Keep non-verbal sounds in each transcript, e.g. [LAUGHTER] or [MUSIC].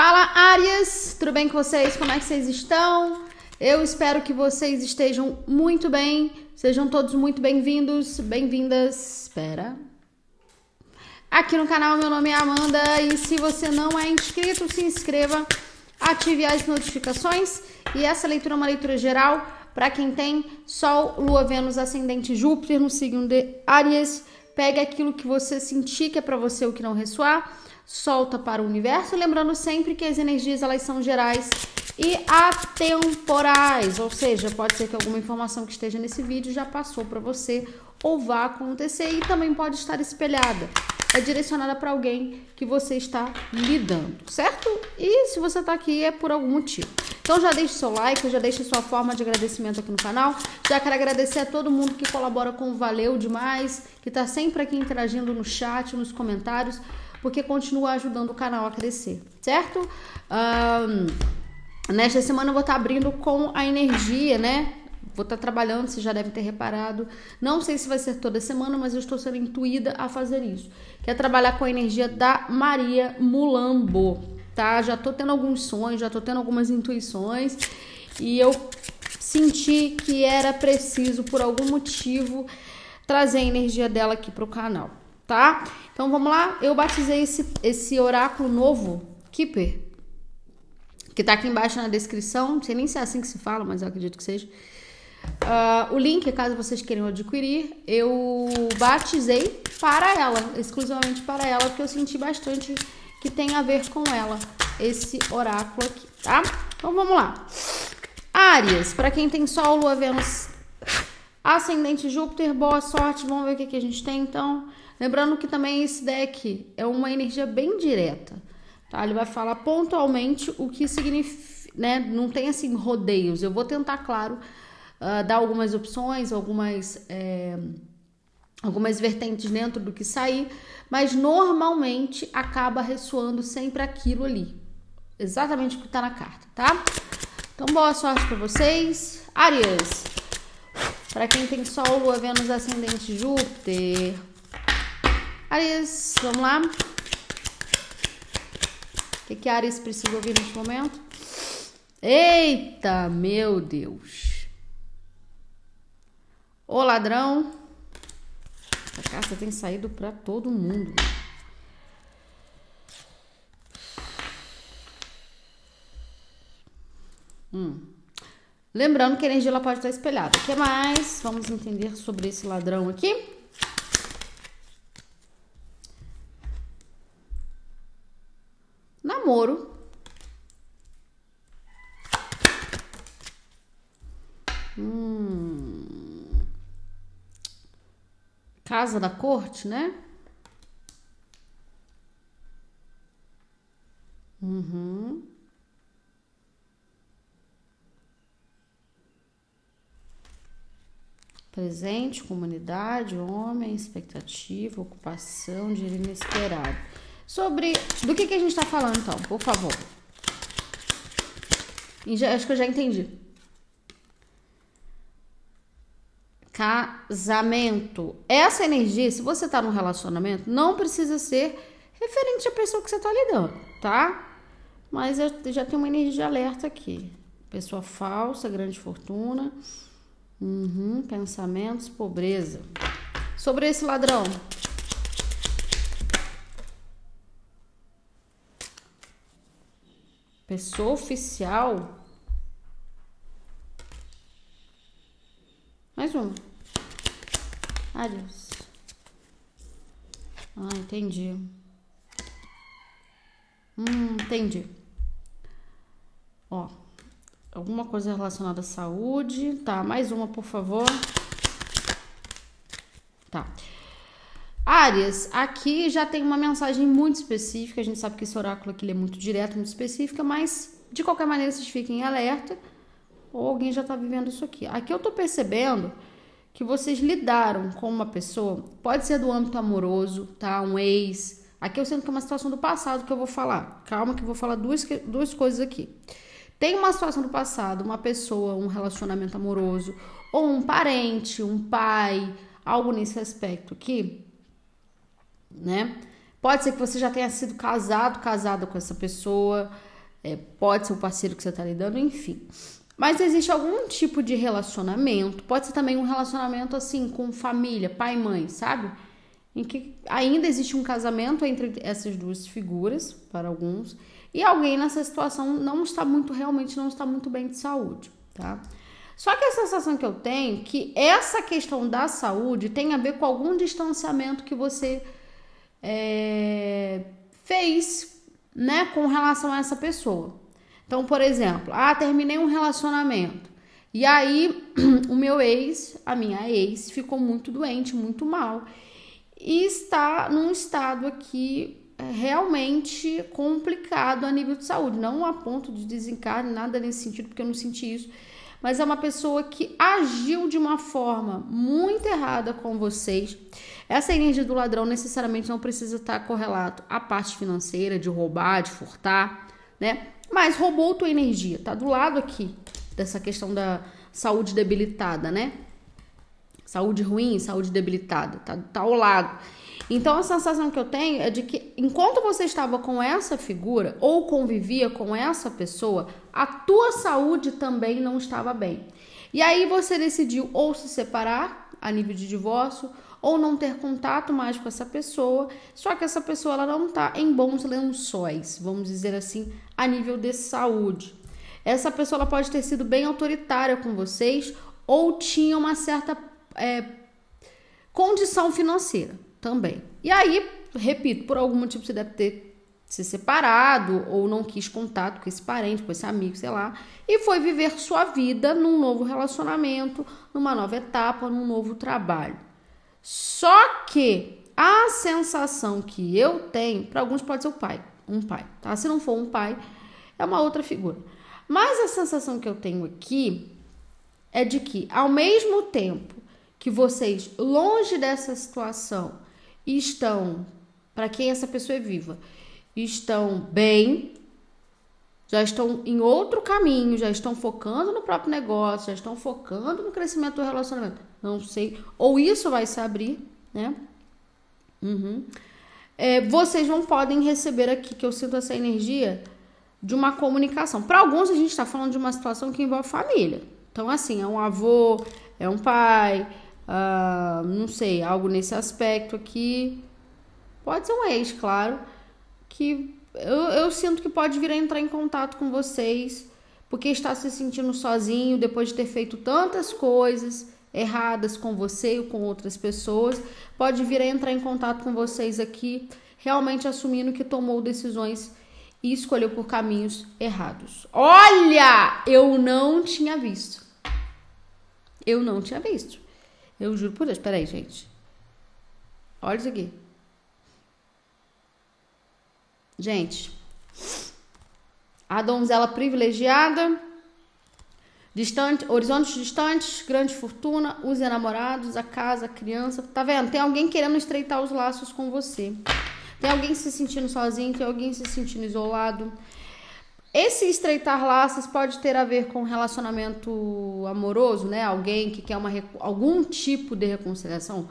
Fala, Áries! Tudo bem com vocês? Como é que vocês estão? Eu espero que vocês estejam muito bem. Sejam todos muito bem-vindos, bem-vindas. Espera. Aqui no canal, meu nome é Amanda e se você não é inscrito, se inscreva, ative as notificações. E essa leitura é uma leitura geral para quem tem Sol, Lua, Vênus, Ascendente, Júpiter no signo de Áries. Pegue aquilo que você sentir que é para você o que não ressoar solta para o universo, lembrando sempre que as energias elas são gerais e atemporais, ou seja, pode ser que alguma informação que esteja nesse vídeo já passou para você ou vá acontecer e também pode estar espelhada. É direcionada para alguém que você está lidando, certo? E se você está aqui é por algum motivo. Então já deixe seu like, já deixe sua forma de agradecimento aqui no canal. Já quero agradecer a todo mundo que colabora com o Valeu Demais, que está sempre aqui interagindo no chat, nos comentários porque continua ajudando o canal a crescer, certo? Um, nesta semana eu vou estar abrindo com a energia, né? Vou estar trabalhando, vocês já devem ter reparado. Não sei se vai ser toda semana, mas eu estou sendo intuída a fazer isso. Que é trabalhar com a energia da Maria Mulambo, tá? Já tô tendo alguns sonhos, já tô tendo algumas intuições e eu senti que era preciso, por algum motivo, trazer a energia dela aqui pro canal tá? Então vamos lá, eu batizei esse, esse oráculo novo, Keeper, que tá aqui embaixo na descrição, não sei nem se é assim que se fala, mas eu acredito que seja. Uh, o link, caso vocês queiram adquirir, eu batizei para ela, exclusivamente para ela, porque eu senti bastante que tem a ver com ela, esse oráculo aqui, tá? Então vamos lá. Áries, para quem tem Sol, Lua, Vênus, Ascendente Júpiter, boa sorte. Vamos ver o que, que a gente tem então. Lembrando que também esse deck é uma energia bem direta, tá? Ele vai falar pontualmente o que significa, né? Não tem assim rodeios. Eu vou tentar, claro, uh, dar algumas opções, algumas é, algumas vertentes dentro do que sair, mas normalmente acaba ressoando sempre aquilo ali, exatamente o que está na carta, tá? Então boa sorte para vocês, Arias. Para quem tem Sol, Lua, Vênus, Ascendente, Júpiter, Ares, vamos lá? O que, que Ares precisa ouvir neste momento? Eita, meu Deus! Ô ladrão! Essa carta tem saído para todo mundo. Hum. Lembrando que a energia pode estar espelhada. O que mais? Vamos entender sobre esse ladrão aqui. Namoro. Hum. Casa da corte, né? Uhum. Presente, comunidade, homem, expectativa, ocupação, dinheiro inesperado. Sobre. Do que, que a gente está falando então, por favor? Já, acho que eu já entendi. Casamento. Essa energia, se você tá num relacionamento, não precisa ser referente à pessoa que você tá lidando, tá? Mas eu já tenho uma energia de alerta aqui. Pessoa falsa, grande fortuna. Uhum, pensamentos, pobreza. Sobre esse ladrão, Pessoa oficial. Mais uma. Adeus. Ah, entendi. Hum, entendi. Ó, alguma coisa relacionada à saúde. Tá, mais uma, por favor. Tá. Áreas, aqui já tem uma mensagem muito específica. A gente sabe que esse oráculo aqui é muito direto, muito específica, mas de qualquer maneira vocês fiquem alerta ou alguém já está vivendo isso aqui. Aqui eu estou percebendo que vocês lidaram com uma pessoa, pode ser do âmbito amoroso, tá? Um ex. Aqui eu sinto que é uma situação do passado que eu vou falar. Calma que eu vou falar duas, duas coisas aqui. Tem uma situação do passado, uma pessoa, um relacionamento amoroso, ou um parente, um pai, algo nesse aspecto aqui, né? Pode ser que você já tenha sido casado, casada com essa pessoa, é, pode ser o parceiro que você está lidando, enfim. Mas existe algum tipo de relacionamento, pode ser também um relacionamento assim com família, pai e mãe, sabe? Em que ainda existe um casamento entre essas duas figuras, para alguns, e alguém nessa situação não está muito, realmente não está muito bem de saúde, tá? Só que a sensação que eu tenho é que essa questão da saúde tem a ver com algum distanciamento que você é, fez, né, com relação a essa pessoa. Então, por exemplo, ah, terminei um relacionamento. E aí, [CLEARS THROAT] o meu ex, a minha ex, ficou muito doente, muito mal. E está num estado aqui é, realmente complicado a nível de saúde. Não a ponto de desencarne, nada nesse sentido, porque eu não senti isso. Mas é uma pessoa que agiu de uma forma muito errada com vocês essa energia do ladrão necessariamente não precisa estar correlato à parte financeira, de roubar, de furtar, né? Mas roubou tua energia, tá do lado aqui dessa questão da saúde debilitada, né? Saúde ruim, saúde debilitada, tá, tá ao lado. Então a sensação que eu tenho é de que enquanto você estava com essa figura ou convivia com essa pessoa, a tua saúde também não estava bem. E aí você decidiu ou se separar a nível de divórcio ou não ter contato mais com essa pessoa, só que essa pessoa ela não está em bons lençóis, vamos dizer assim, a nível de saúde. Essa pessoa ela pode ter sido bem autoritária com vocês ou tinha uma certa é, condição financeira também. E aí, repito, por algum motivo você deve ter se separado ou não quis contato com esse parente, com esse amigo, sei lá, e foi viver sua vida num novo relacionamento, numa nova etapa, num novo trabalho. Só que a sensação que eu tenho, para alguns pode ser o pai, um pai, tá? Se não for um pai, é uma outra figura. Mas a sensação que eu tenho aqui é de que, ao mesmo tempo que vocês, longe dessa situação, estão, para quem essa pessoa é viva, estão bem, já estão em outro caminho, já estão focando no próprio negócio, já estão focando no crescimento do relacionamento. Não sei. Ou isso vai se abrir, né? Uhum. É, vocês não podem receber aqui, que eu sinto essa energia de uma comunicação. Para alguns, a gente está falando de uma situação que envolve família. Então, assim, é um avô, é um pai, uh, não sei, algo nesse aspecto aqui. Pode ser um ex, claro, que eu, eu sinto que pode vir a entrar em contato com vocês, porque está se sentindo sozinho depois de ter feito tantas coisas erradas com você ou com outras pessoas, pode vir a entrar em contato com vocês aqui, realmente assumindo que tomou decisões e escolheu por caminhos errados. Olha, eu não tinha visto. Eu não tinha visto. Eu juro por Deus. Peraí, gente. Olha isso aqui. Gente, a donzela privilegiada, distante, horizontes distantes, grande fortuna, os enamorados, a casa, a criança. Tá vendo? Tem alguém querendo estreitar os laços com você. Tem alguém se sentindo sozinho, tem alguém se sentindo isolado. Esse estreitar laços pode ter a ver com relacionamento amoroso, né? Alguém que quer uma, algum tipo de reconciliação.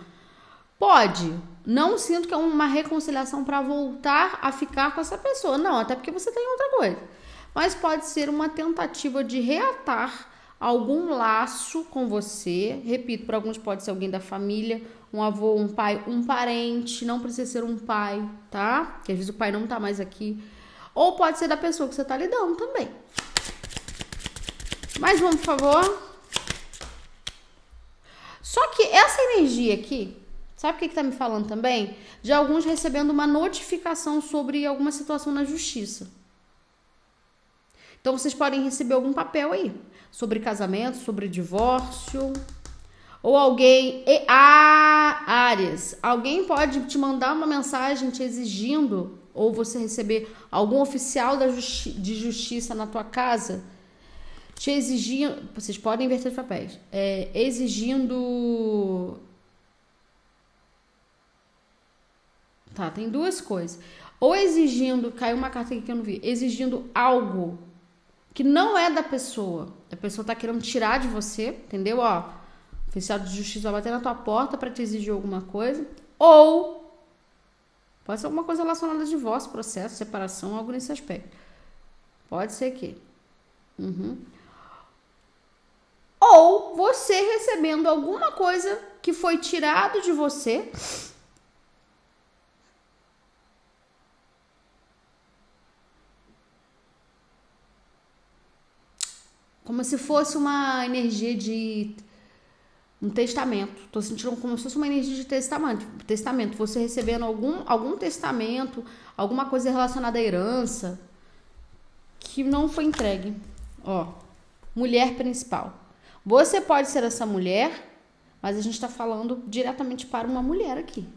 Pode. Não sinto que é uma reconciliação para voltar a ficar com essa pessoa. Não, até porque você tem outra coisa. Mas pode ser uma tentativa de reatar algum laço com você. Repito, para alguns pode ser alguém da família, um avô, um pai, um parente, não precisa ser um pai, tá? Que às vezes o pai não tá mais aqui. Ou pode ser da pessoa que você tá lidando também. Mais um, por favor. Só que essa energia aqui, Sabe o que está me falando também? De alguns recebendo uma notificação sobre alguma situação na justiça. Então vocês podem receber algum papel aí sobre casamento, sobre divórcio. Ou alguém. Ah, Áreas. Alguém pode te mandar uma mensagem te exigindo, ou você receber algum oficial justi de justiça na tua casa, te exigindo. Vocês podem inverter os papéis. É, exigindo Tá, tem duas coisas. Ou exigindo, caiu uma carta aqui que eu não vi, exigindo algo que não é da pessoa. A pessoa tá querendo tirar de você, entendeu? Ó, o oficial de justiça vai bater na tua porta para te exigir alguma coisa. Ou Pode ser alguma coisa relacionada a divórcio, processo, separação, algo nesse aspecto. Pode ser que. Uhum. Ou você recebendo alguma coisa que foi tirado de você. Como se fosse uma energia de um testamento. Tô sentindo como se fosse uma energia de testamento. Testamento. Você recebendo algum, algum testamento, alguma coisa relacionada à herança que não foi entregue. Ó, mulher principal. Você pode ser essa mulher, mas a gente está falando diretamente para uma mulher aqui.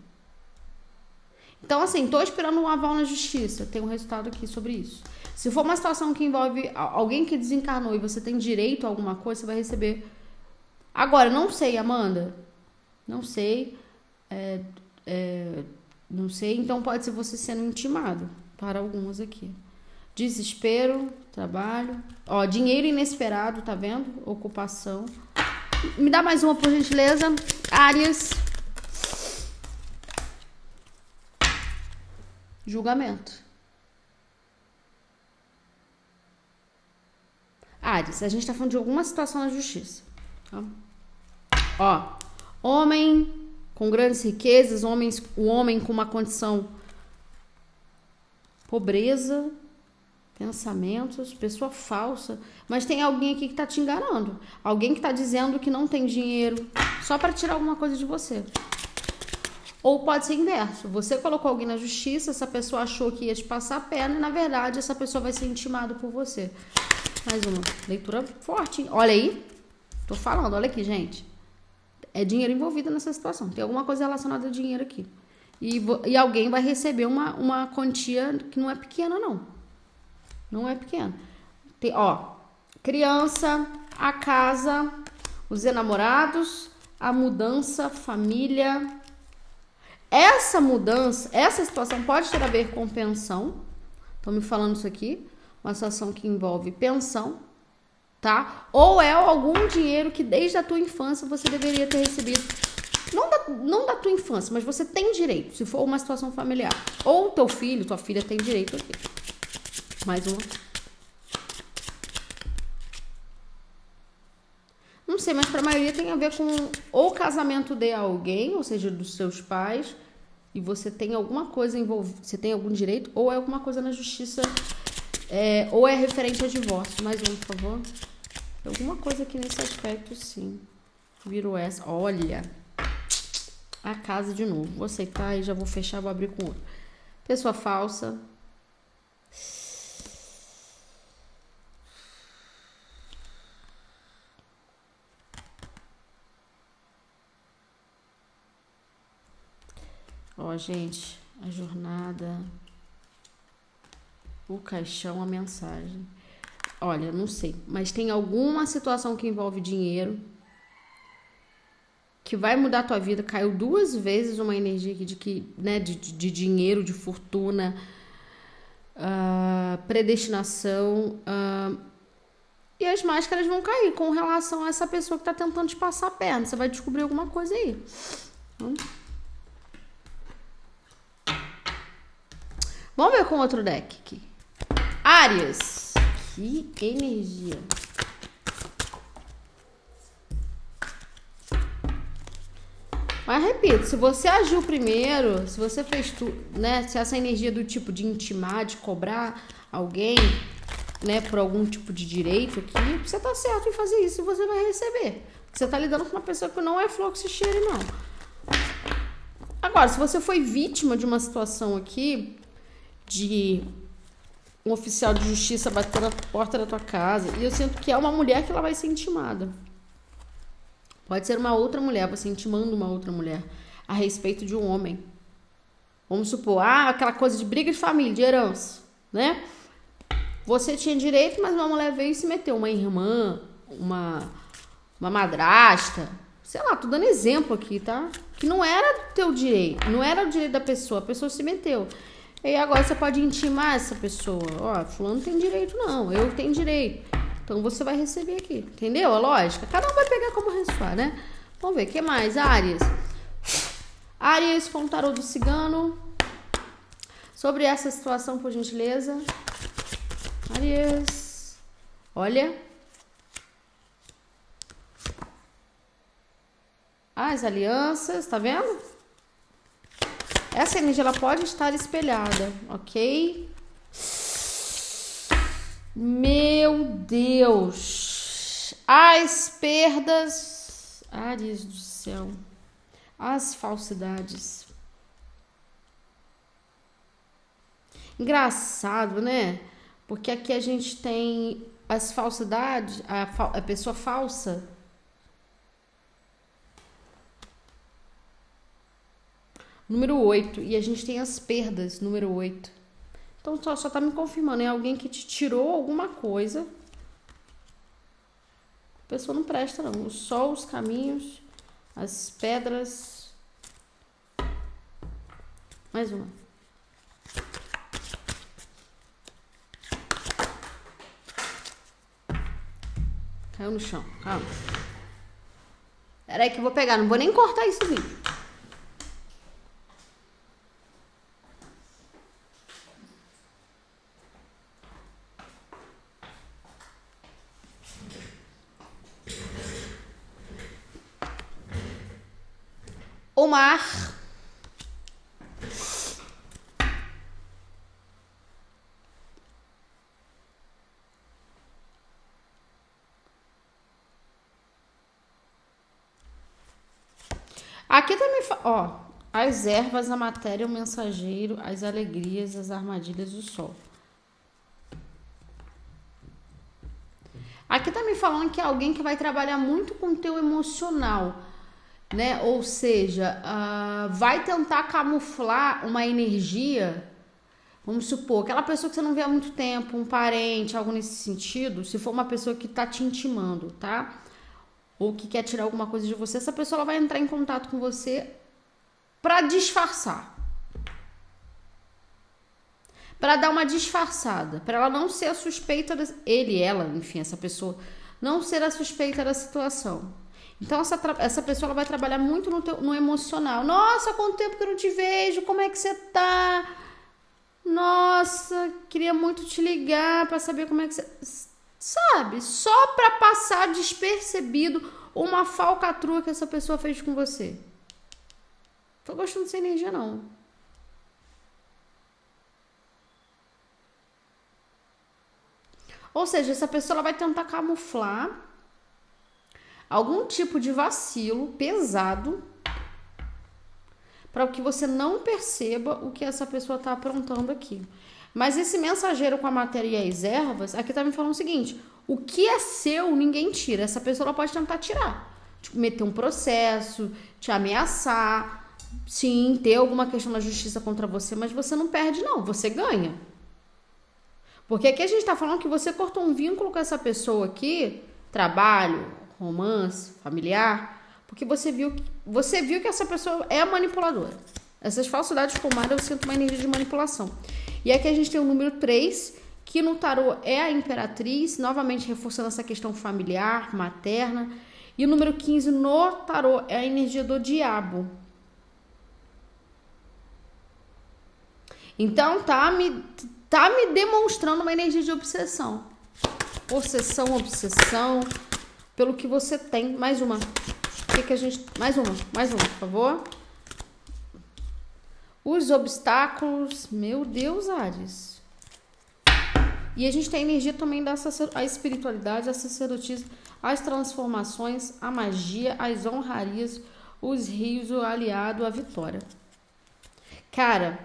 Então, assim, tô esperando um aval na justiça. Tem um resultado aqui sobre isso. Se for uma situação que envolve alguém que desencarnou e você tem direito a alguma coisa, você vai receber Agora, não sei, Amanda. Não sei. É, é, não sei. Então pode ser você sendo intimado. Para algumas aqui. Desespero, trabalho. Ó, dinheiro inesperado, tá vendo? Ocupação. Me dá mais uma, por gentileza. Áreas. Julgamento. Ares, a gente tá falando de alguma situação na justiça. Tá? Ó, homem com grandes riquezas, homens, o homem com uma condição pobreza, pensamentos, pessoa falsa, mas tem alguém aqui que tá te enganando, alguém que tá dizendo que não tem dinheiro só para tirar alguma coisa de você. Ou pode ser inverso. Você colocou alguém na justiça, essa pessoa achou que ia te passar a perna e na verdade essa pessoa vai ser intimada por você. Mais uma leitura forte. Hein? Olha aí. Tô falando, olha aqui, gente. É dinheiro envolvido nessa situação. Tem alguma coisa relacionada a dinheiro aqui. E, e alguém vai receber uma, uma quantia que não é pequena, não. Não é pequena. Tem, ó, criança, a casa, os enamorados, a mudança, família. Essa mudança, essa situação pode ter a ver com pensão. Estão me falando isso aqui. Uma situação que envolve pensão tá? Ou é algum dinheiro que desde a tua infância você deveria ter recebido. Não da, não da tua infância, mas você tem direito, se for uma situação familiar. Ou teu filho, tua filha tem direito aqui. Mais uma. Não sei, mas para a maioria tem a ver com ou casamento de alguém, ou seja, dos seus pais, e você tem alguma coisa envolvida, você tem algum direito, ou é alguma coisa na justiça, é, ou é referente a divórcio. Mais um, por favor. Alguma coisa aqui nesse aspecto, sim. Virou essa. Olha. A casa de novo. Vou aceitar e já vou fechar, vou abrir com outro. Pessoa falsa. Ó, gente, a jornada, o caixão, a mensagem. Olha, não sei, mas tem alguma situação que envolve dinheiro que vai mudar a tua vida. Caiu duas vezes uma energia de que, né, de, de dinheiro, de fortuna, uh, predestinação. Uh, e as máscaras vão cair com relação a essa pessoa que tá tentando te passar a perna. Você vai descobrir alguma coisa aí. Hum? Vamos ver com outro deck aqui. Áreas. Que energia. Mas repito, se você agiu primeiro, se você fez tudo, né? Se essa energia do tipo de intimar, de cobrar alguém, né, por algum tipo de direito aqui, você tá certo em fazer isso e você vai receber. Você tá lidando com uma pessoa que não é fluxo cheire, não. Agora, se você foi vítima de uma situação aqui de um oficial de justiça bater na porta da tua casa. E eu sinto que é uma mulher que ela vai ser intimada. Pode ser uma outra mulher, você intimando uma outra mulher a respeito de um homem. Vamos supor, ah, aquela coisa de briga de família, de herança, né? Você tinha direito, mas uma mulher veio e se meteu. Uma irmã, uma, uma madrasta, sei lá, tô dando exemplo aqui, tá? Que não era teu direito, não era o direito da pessoa, a pessoa se meteu. E agora você pode intimar essa pessoa. Ó, fulano tem direito, não. Eu tenho direito. Então você vai receber aqui. Entendeu a lógica? Cada um vai pegar como ressoar, né? Vamos ver, o que mais? Áreas. Áreas com tarô do cigano. Sobre essa situação, por gentileza. Arias. Olha. As alianças, tá vendo? Essa energia ela pode estar espelhada, ok? Meu Deus! As perdas. Ares do céu. As falsidades. Engraçado, né? Porque aqui a gente tem as falsidades, a, a pessoa falsa. Número 8. E a gente tem as perdas, número 8. Então só, só tá me confirmando, é alguém que te tirou alguma coisa. A pessoa não presta, não. Sol, os caminhos, as pedras. Mais uma. Caiu no chão, calma. Peraí que eu vou pegar, não vou nem cortar esse vídeo. O mar. Aqui também, ó, as ervas, a matéria, o mensageiro, as alegrias, as armadilhas do sol. Aqui tá me falando que é alguém que vai trabalhar muito com o teu emocional né? Ou seja, uh, vai tentar camuflar uma energia. Vamos supor, aquela pessoa que você não vê há muito tempo, um parente, algo nesse sentido, se for uma pessoa que tá te intimando, tá? Ou que quer tirar alguma coisa de você, essa pessoa vai entrar em contato com você para disfarçar. Para dar uma disfarçada, para ela não ser a suspeita, de, ele, ela, enfim, essa pessoa, não ser a suspeita da situação. Então, essa, essa pessoa ela vai trabalhar muito no, teu, no emocional. Nossa, quanto tempo que eu não te vejo, como é que você tá? Nossa, queria muito te ligar para saber como é que você. Sabe? Só para passar despercebido uma falcatrua que essa pessoa fez com você. Tô gostando dessa energia, não. Ou seja, essa pessoa ela vai tentar camuflar algum tipo de vacilo pesado para que você não perceba o que essa pessoa está aprontando aqui. Mas esse mensageiro com a matéria e as ervas, aqui tá me falando o seguinte: o que é seu, ninguém tira. Essa pessoa ela pode tentar tirar. Tipo, meter um processo, te ameaçar, sim, ter alguma questão na justiça contra você, mas você não perde, não, você ganha. Porque aqui a gente está falando que você cortou um vínculo com essa pessoa aqui, trabalho, romance, familiar, porque você viu, você viu que essa pessoa é manipuladora. Essas falsidades mar eu sinto uma energia de manipulação. E aqui a gente tem o número 3, que no tarô é a imperatriz, novamente reforçando essa questão familiar, materna. E o número 15 no tarô é a energia do diabo. Então tá me tá me demonstrando uma energia de obsessão. Possessão, obsessão, pelo que você tem. Mais uma. O que, que a gente. Mais uma, mais uma, por favor. Os obstáculos. Meu Deus, Ares. E a gente tem a energia também da a espiritualidade, a sacerdotisa, as transformações, a magia, as honrarias, os rios, o aliado, a vitória. Cara,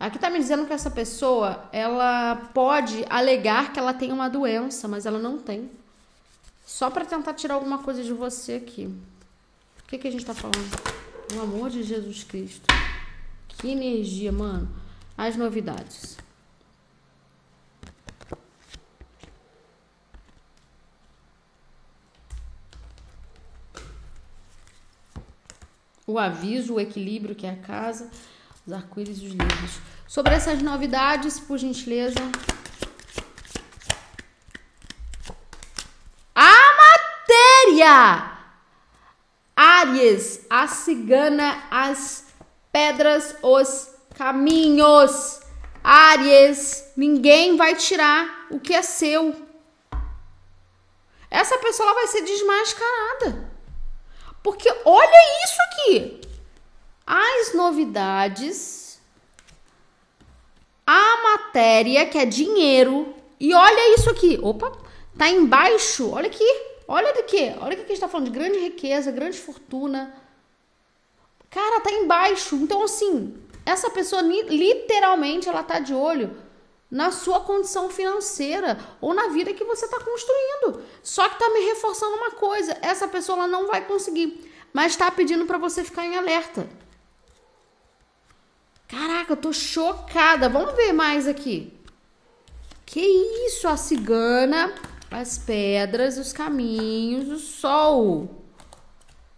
Aqui está me dizendo que essa pessoa, ela pode alegar que ela tem uma doença, mas ela não tem. Só para tentar tirar alguma coisa de você aqui. O que, que a gente está falando? Pelo amor de Jesus Cristo. Que energia, mano. As novidades. O aviso, o equilíbrio, que é a casa os arco-íris e os livros. Sobre essas novidades, por gentileza. A matéria! Áries, a cigana, as pedras, os caminhos. Áries, ninguém vai tirar o que é seu. Essa pessoa vai ser desmascarada. Porque olha isso aqui. As novidades, a matéria, que é dinheiro, e olha isso aqui. Opa, tá embaixo. Olha aqui. Olha daqui. Olha o que a gente está falando de grande riqueza, grande fortuna. Cara, tá embaixo. Então, assim, essa pessoa literalmente ela tá de olho na sua condição financeira ou na vida que você está construindo. Só que tá me reforçando uma coisa: essa pessoa ela não vai conseguir, mas está pedindo para você ficar em alerta. Caraca, eu tô chocada. Vamos ver mais aqui. Que isso, a cigana, as pedras, os caminhos, o sol.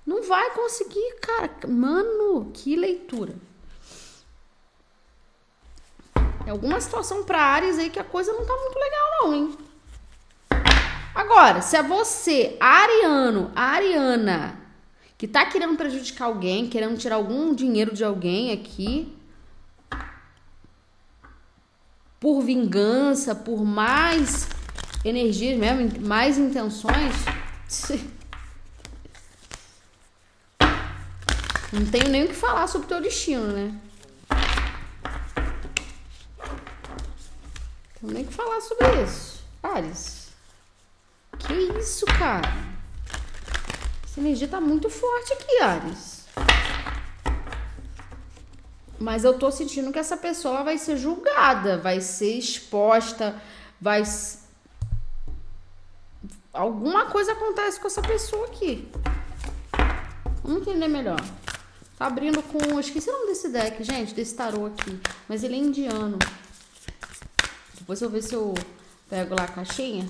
Não vai conseguir, cara. Mano, que leitura. É alguma situação para Ares aí que a coisa não tá muito legal, não, hein? Agora, se é você, ariano, ariana, que tá querendo prejudicar alguém, querendo tirar algum dinheiro de alguém aqui, por vingança, por mais energias mesmo, mais intenções. [LAUGHS] Não tenho nem o que falar sobre o teu destino, né? Não tenho nem o que falar sobre isso. Ares. Que isso, cara? Essa energia tá muito forte aqui, Ares. Mas eu tô sentindo que essa pessoa vai ser julgada, vai ser exposta, vai. Alguma coisa acontece com essa pessoa aqui. Vamos entender melhor. Tá abrindo com. Esqueci o nome desse deck, gente, desse tarô aqui. Mas ele é indiano. Depois eu ver se eu pego lá a caixinha.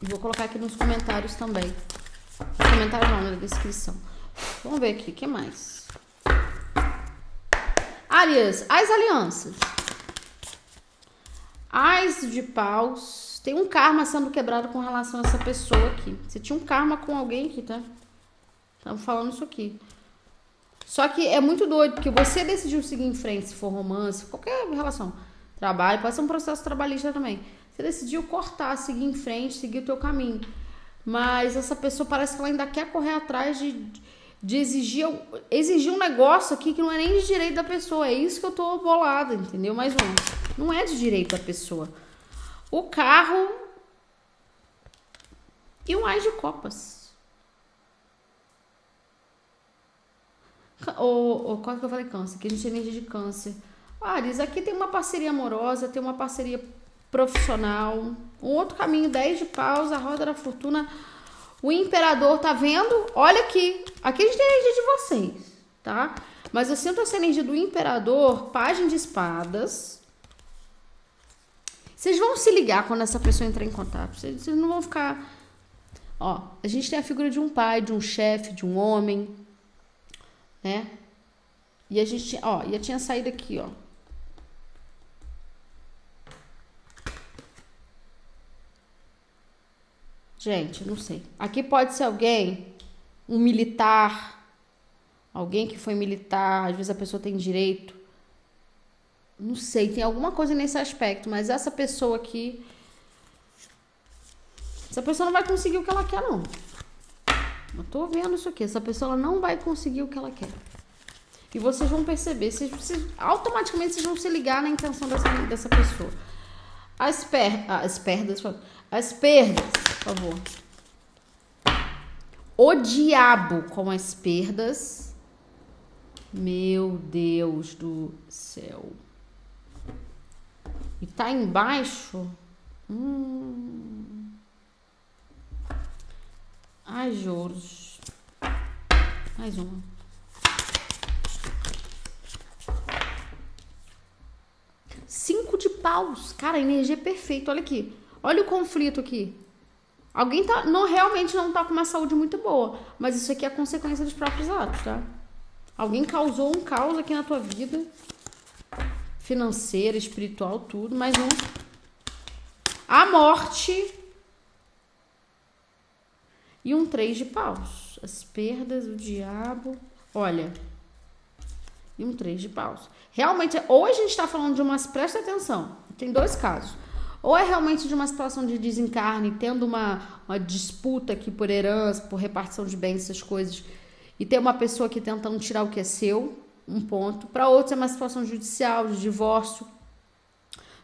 E vou colocar aqui nos comentários também. Nos comentários não, na descrição. Vamos ver aqui, o que mais? Áreas, as alianças. As de paus. Tem um karma sendo quebrado com relação a essa pessoa aqui. Você tinha um karma com alguém aqui, tá? Estamos falando isso aqui. Só que é muito doido, porque você decidiu seguir em frente, se for romance, qualquer relação. Trabalho, pode ser um processo trabalhista também. Você decidiu cortar, seguir em frente, seguir o teu caminho. Mas essa pessoa parece que ela ainda quer correr atrás de, de exigir, exigir um negócio aqui que não é nem de direito da pessoa. É isso que eu tô bolada, entendeu? Mas não, não é de direito da pessoa. O carro e um as de copas. O, o, qual que eu falei câncer? Que a gente tem energia de câncer. Ares, aqui tem uma parceria amorosa, tem uma parceria profissional. Um outro caminho, 10 de paus, a roda da fortuna o imperador tá vendo? Olha aqui. Aqui a gente tem a energia de vocês, tá? Mas eu sinto essa energia do imperador, página de espadas. Vocês vão se ligar quando essa pessoa entrar em contato. Vocês, não vão ficar. Ó, a gente tem a figura de um pai, de um chefe, de um homem, né? E a gente, ó, já tinha saído aqui, ó. Gente, não sei. Aqui pode ser alguém, um militar, alguém que foi militar, às vezes a pessoa tem direito. Não sei, tem alguma coisa nesse aspecto, mas essa pessoa aqui. Essa pessoa não vai conseguir o que ela quer, não. Eu tô vendo isso aqui. Essa pessoa não vai conseguir o que ela quer. E vocês vão perceber, vocês, vocês, automaticamente vocês vão se ligar na intenção dessa, dessa pessoa. As, per, as perdas, as perdas por favor. O diabo com as perdas. Meu Deus do céu. E tá embaixo. Hum. Ai, juros. Mais uma. Cinco de paus. Cara, energia é perfeita. Olha aqui. Olha o conflito aqui. Alguém tá, não, realmente não tá com uma saúde muito boa, mas isso aqui é consequência dos próprios atos, tá? Alguém causou um caos aqui na tua vida, financeira, espiritual, tudo, mas não. A morte. E um três de paus. As perdas, o diabo. Olha. E um três de paus. Realmente, ou a gente está falando de umas. Presta atenção. Tem dois casos. Ou é realmente de uma situação de desencarne, tendo uma, uma disputa aqui por herança, por repartição de bens, essas coisas, e ter uma pessoa aqui tentando tirar o que é seu, um ponto. Para outros é uma situação judicial, de divórcio.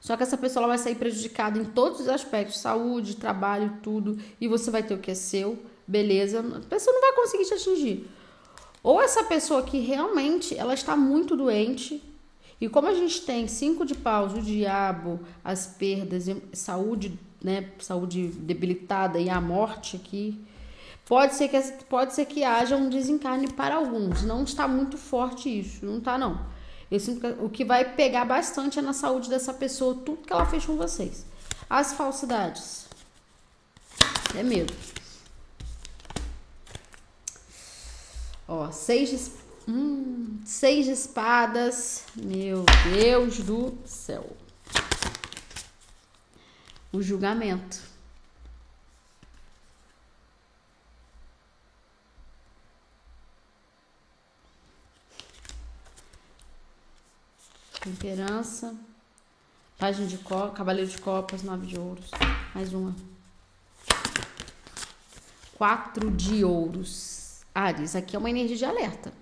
Só que essa pessoa vai sair prejudicada em todos os aspectos, saúde, trabalho, tudo, e você vai ter o que é seu, beleza. A pessoa não vai conseguir te atingir. Ou essa pessoa que realmente ela está muito doente, e como a gente tem cinco de paus, o diabo, as perdas, saúde, né, saúde debilitada e a morte aqui, pode ser que pode ser que haja um desencarne para alguns. Não está muito forte isso, não está não. Eu sinto que o que vai pegar bastante é na saúde dessa pessoa, tudo que ela fez com vocês. As falsidades. É medo. Ó, seis de, hum, seis de espadas. Meu Deus do céu. O julgamento. Temperança. Página de copas, Cavaleiro de Copas, nove de ouros. Mais uma. Quatro de ouros. Ares, aqui é uma energia de alerta.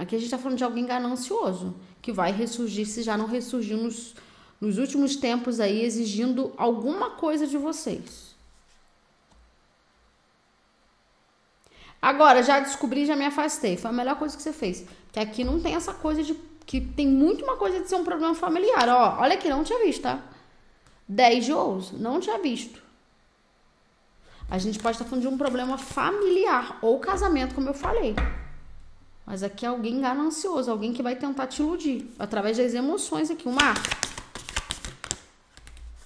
Aqui a gente está falando de alguém ganancioso, que vai ressurgir, se já não ressurgiu nos, nos últimos tempos aí, exigindo alguma coisa de vocês. Agora, já descobri, já me afastei. Foi a melhor coisa que você fez. Que aqui não tem essa coisa de. Que tem muito uma coisa de ser um problema familiar. Ó, olha aqui, não tinha visto, tá? 10 de não tinha visto. A gente pode estar falando de um problema familiar ou casamento, como eu falei. Mas aqui é alguém ganancioso, alguém que vai tentar te iludir através das emoções aqui. O mar.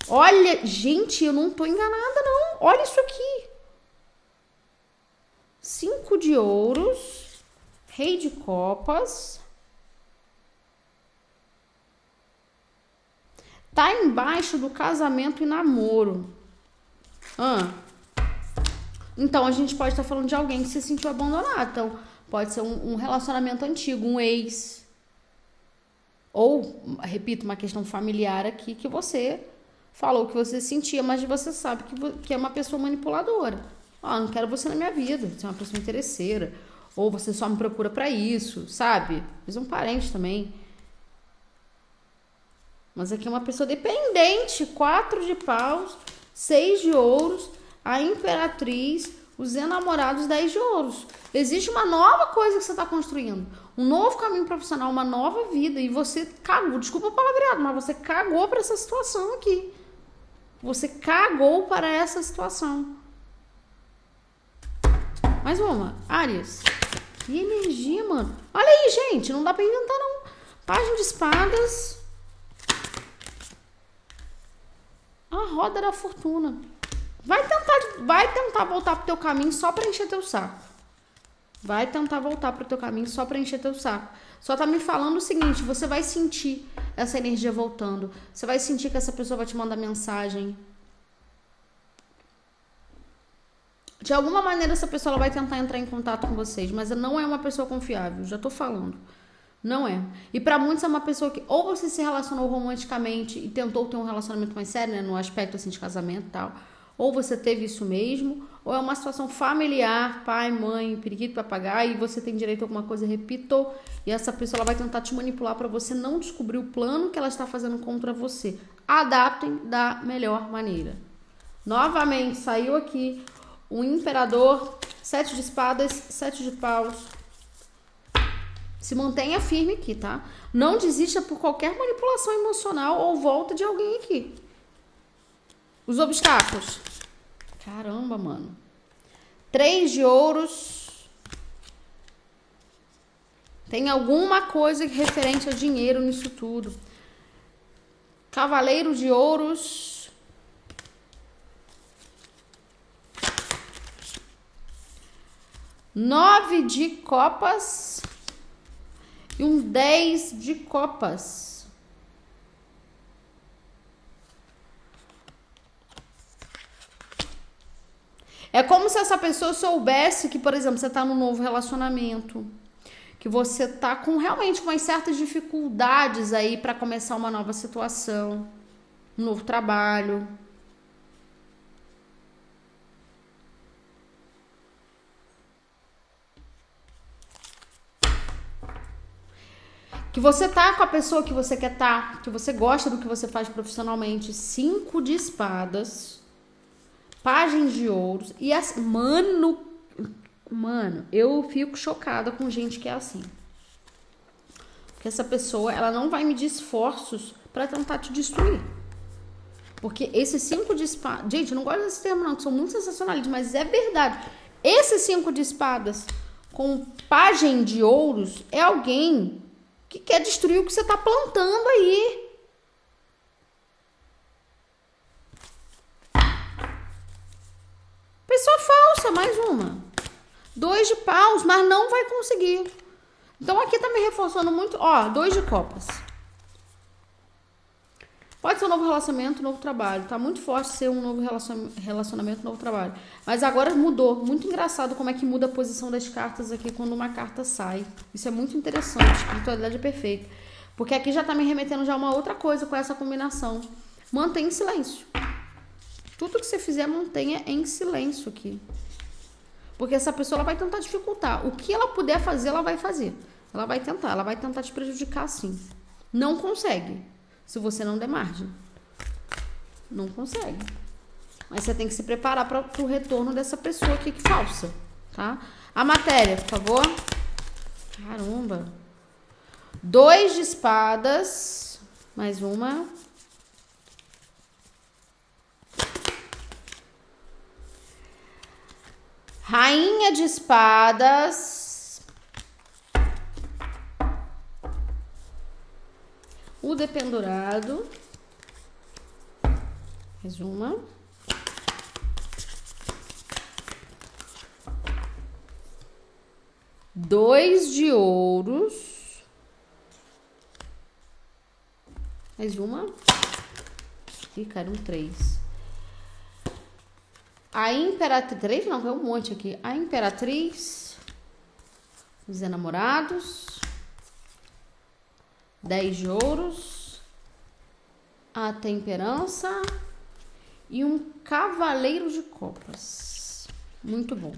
Olha, gente, eu não tô enganada, não. Olha isso aqui. Cinco de ouros. Rei de Copas. Tá embaixo do casamento e namoro. Ah. Então a gente pode estar tá falando de alguém que se sentiu abandonado. Então, pode ser um, um relacionamento antigo, um ex. Ou, repito, uma questão familiar aqui que você falou que você sentia, mas você sabe que, que é uma pessoa manipuladora. Ah, não quero você na minha vida, você é uma pessoa interesseira ou você só me procura para isso, sabe? Fiz um parente também. Mas aqui é uma pessoa dependente. Quatro de paus, seis de ouros, a imperatriz, os enamorados, dez de ouros. Existe uma nova coisa que você está construindo. Um novo caminho profissional, uma nova vida. E você cagou, desculpa o palavreado, mas você cagou para essa situação aqui. Você cagou para essa situação. Mais uma. Arias. Que energia, mano. Olha aí, gente. Não dá pra inventar, não. Página de espadas. A roda da fortuna. Vai tentar, vai tentar voltar pro teu caminho só pra encher teu saco. Vai tentar voltar pro teu caminho só pra encher teu saco. Só tá me falando o seguinte, você vai sentir essa energia voltando. Você vai sentir que essa pessoa vai te mandar mensagem. De alguma maneira essa pessoa vai tentar entrar em contato com vocês, mas não é uma pessoa confiável, já tô falando. Não é. E para muitos é uma pessoa que ou você se relacionou romanticamente e tentou ter um relacionamento mais sério, né, no aspecto assim de casamento e tal, ou você teve isso mesmo, ou é uma situação familiar, pai, mãe, periquito, papagaio, e você tem direito a alguma coisa, repito, e essa pessoa ela vai tentar te manipular para você não descobrir o plano que ela está fazendo contra você. Adaptem da melhor maneira. Novamente, saiu aqui o imperador, sete de espadas, sete de paus. Se mantenha firme aqui, tá? Não desista por qualquer manipulação emocional ou volta de alguém aqui. Os obstáculos. Caramba, mano. Três de ouros. Tem alguma coisa referente a dinheiro nisso tudo. Cavaleiro de ouros. nove de copas e um dez de copas. É como se essa pessoa soubesse que, por exemplo, você tá num novo relacionamento, que você tá com realmente umas certas dificuldades aí para começar uma nova situação, um novo trabalho. Que você tá com a pessoa que você quer estar, tá, que você gosta do que você faz profissionalmente. Cinco de espadas páginas de ouros. E as. Mano. Mano, eu fico chocada com gente que é assim. Porque essa pessoa, ela não vai medir esforços para tentar te destruir. Porque esses cinco de espadas. Gente, eu não gosto desse termo, não, que são muito sensacionalistas, mas é verdade. Esses cinco de espadas com página de ouros é alguém que quer destruir o que você está plantando aí. Falsa, mais uma. Dois de paus, mas não vai conseguir. Então aqui tá me reforçando muito. Ó, dois de copas. Pode ser um novo relacionamento, um novo trabalho. Tá muito forte ser um novo relacionamento, um novo trabalho. Mas agora mudou. Muito engraçado como é que muda a posição das cartas aqui quando uma carta sai. Isso é muito interessante. A espiritualidade é perfeita. Porque aqui já tá me remetendo já a uma outra coisa com essa combinação. Mantém silêncio. Tudo que você fizer, mantenha em silêncio aqui. Porque essa pessoa ela vai tentar dificultar. O que ela puder fazer, ela vai fazer. Ela vai tentar, ela vai tentar te prejudicar sim. Não consegue. Se você não der margem. Não consegue. Mas você tem que se preparar para o retorno dessa pessoa aqui que falsa, tá? A matéria, por favor. Caramba. Dois de espadas. Mais uma. Rainha de espadas. O dependurado. Mais uma. Dois de ouros. Mais uma. Caíram três. A Imperatriz. Três não, é um monte aqui. A Imperatriz. Os enamorados. Dez de ouros. A temperança. E um cavaleiro de copas. Muito bom.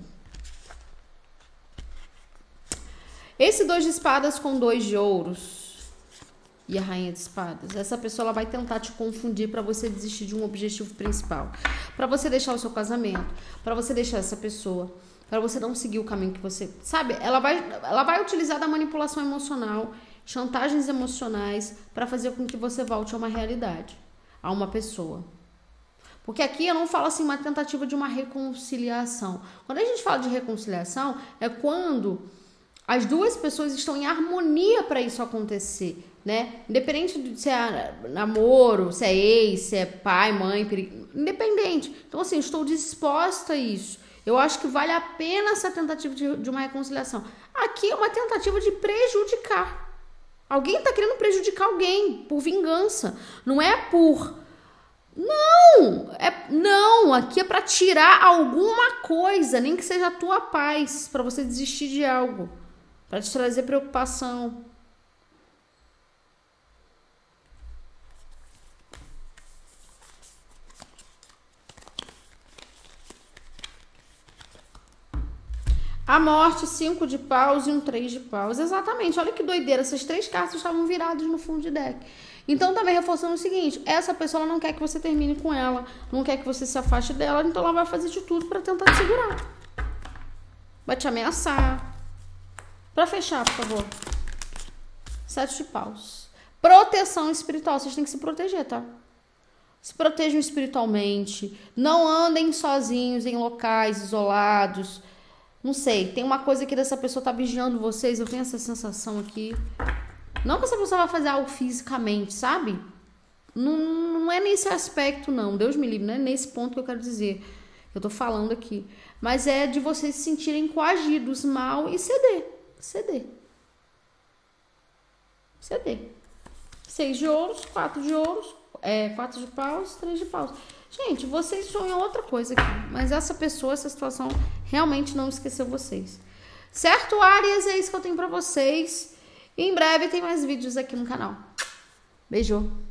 Esse dois de espadas com dois de ouros e a rainha de espadas. Essa pessoa ela vai tentar te confundir para você desistir de um objetivo principal, para você deixar o seu casamento, para você deixar essa pessoa, para você não seguir o caminho que você, sabe? Ela vai ela vai utilizar da manipulação emocional, chantagens emocionais para fazer com que você volte a uma realidade, a uma pessoa. Porque aqui eu não falo assim uma tentativa de uma reconciliação. Quando a gente fala de reconciliação, é quando as duas pessoas estão em harmonia para isso acontecer né? Independente de se é namoro, se é ex, se é pai, mãe, independente. Então, assim, estou disposta a isso. Eu acho que vale a pena essa tentativa de, de uma reconciliação. Aqui é uma tentativa de prejudicar. Alguém está querendo prejudicar alguém por vingança. Não é por. Não! É, não! Aqui é para tirar alguma coisa, nem que seja a tua paz, para você desistir de algo, para te trazer preocupação. A morte, cinco de paus e um três de paus. Exatamente. Olha que doideira. Essas três cartas estavam viradas no fundo de deck. Então, também reforçando o seguinte: essa pessoa não quer que você termine com ela, não quer que você se afaste dela, então ela vai fazer de tudo para tentar te segurar. Vai te ameaçar. Para fechar, por favor. Sete de paus. Proteção espiritual. Vocês têm que se proteger, tá? Se protejam espiritualmente. Não andem sozinhos em locais isolados não sei, tem uma coisa que dessa pessoa tá vigiando vocês, eu tenho essa sensação aqui. Não que essa pessoa vai fazer algo fisicamente, sabe? Não, não é nesse aspecto, não. Deus me livre, não é nesse ponto que eu quero dizer. Eu tô falando aqui. Mas é de vocês se sentirem coagidos mal e ceder. Ceder. Ceder. Seis de ouros, quatro de ouros, É, quatro de paus, três de paus. Gente, vocês sonham outra coisa aqui. Mas essa pessoa, essa situação, realmente não esqueceu vocês. Certo, Arias? É isso que eu tenho pra vocês. E em breve tem mais vídeos aqui no canal. Beijo!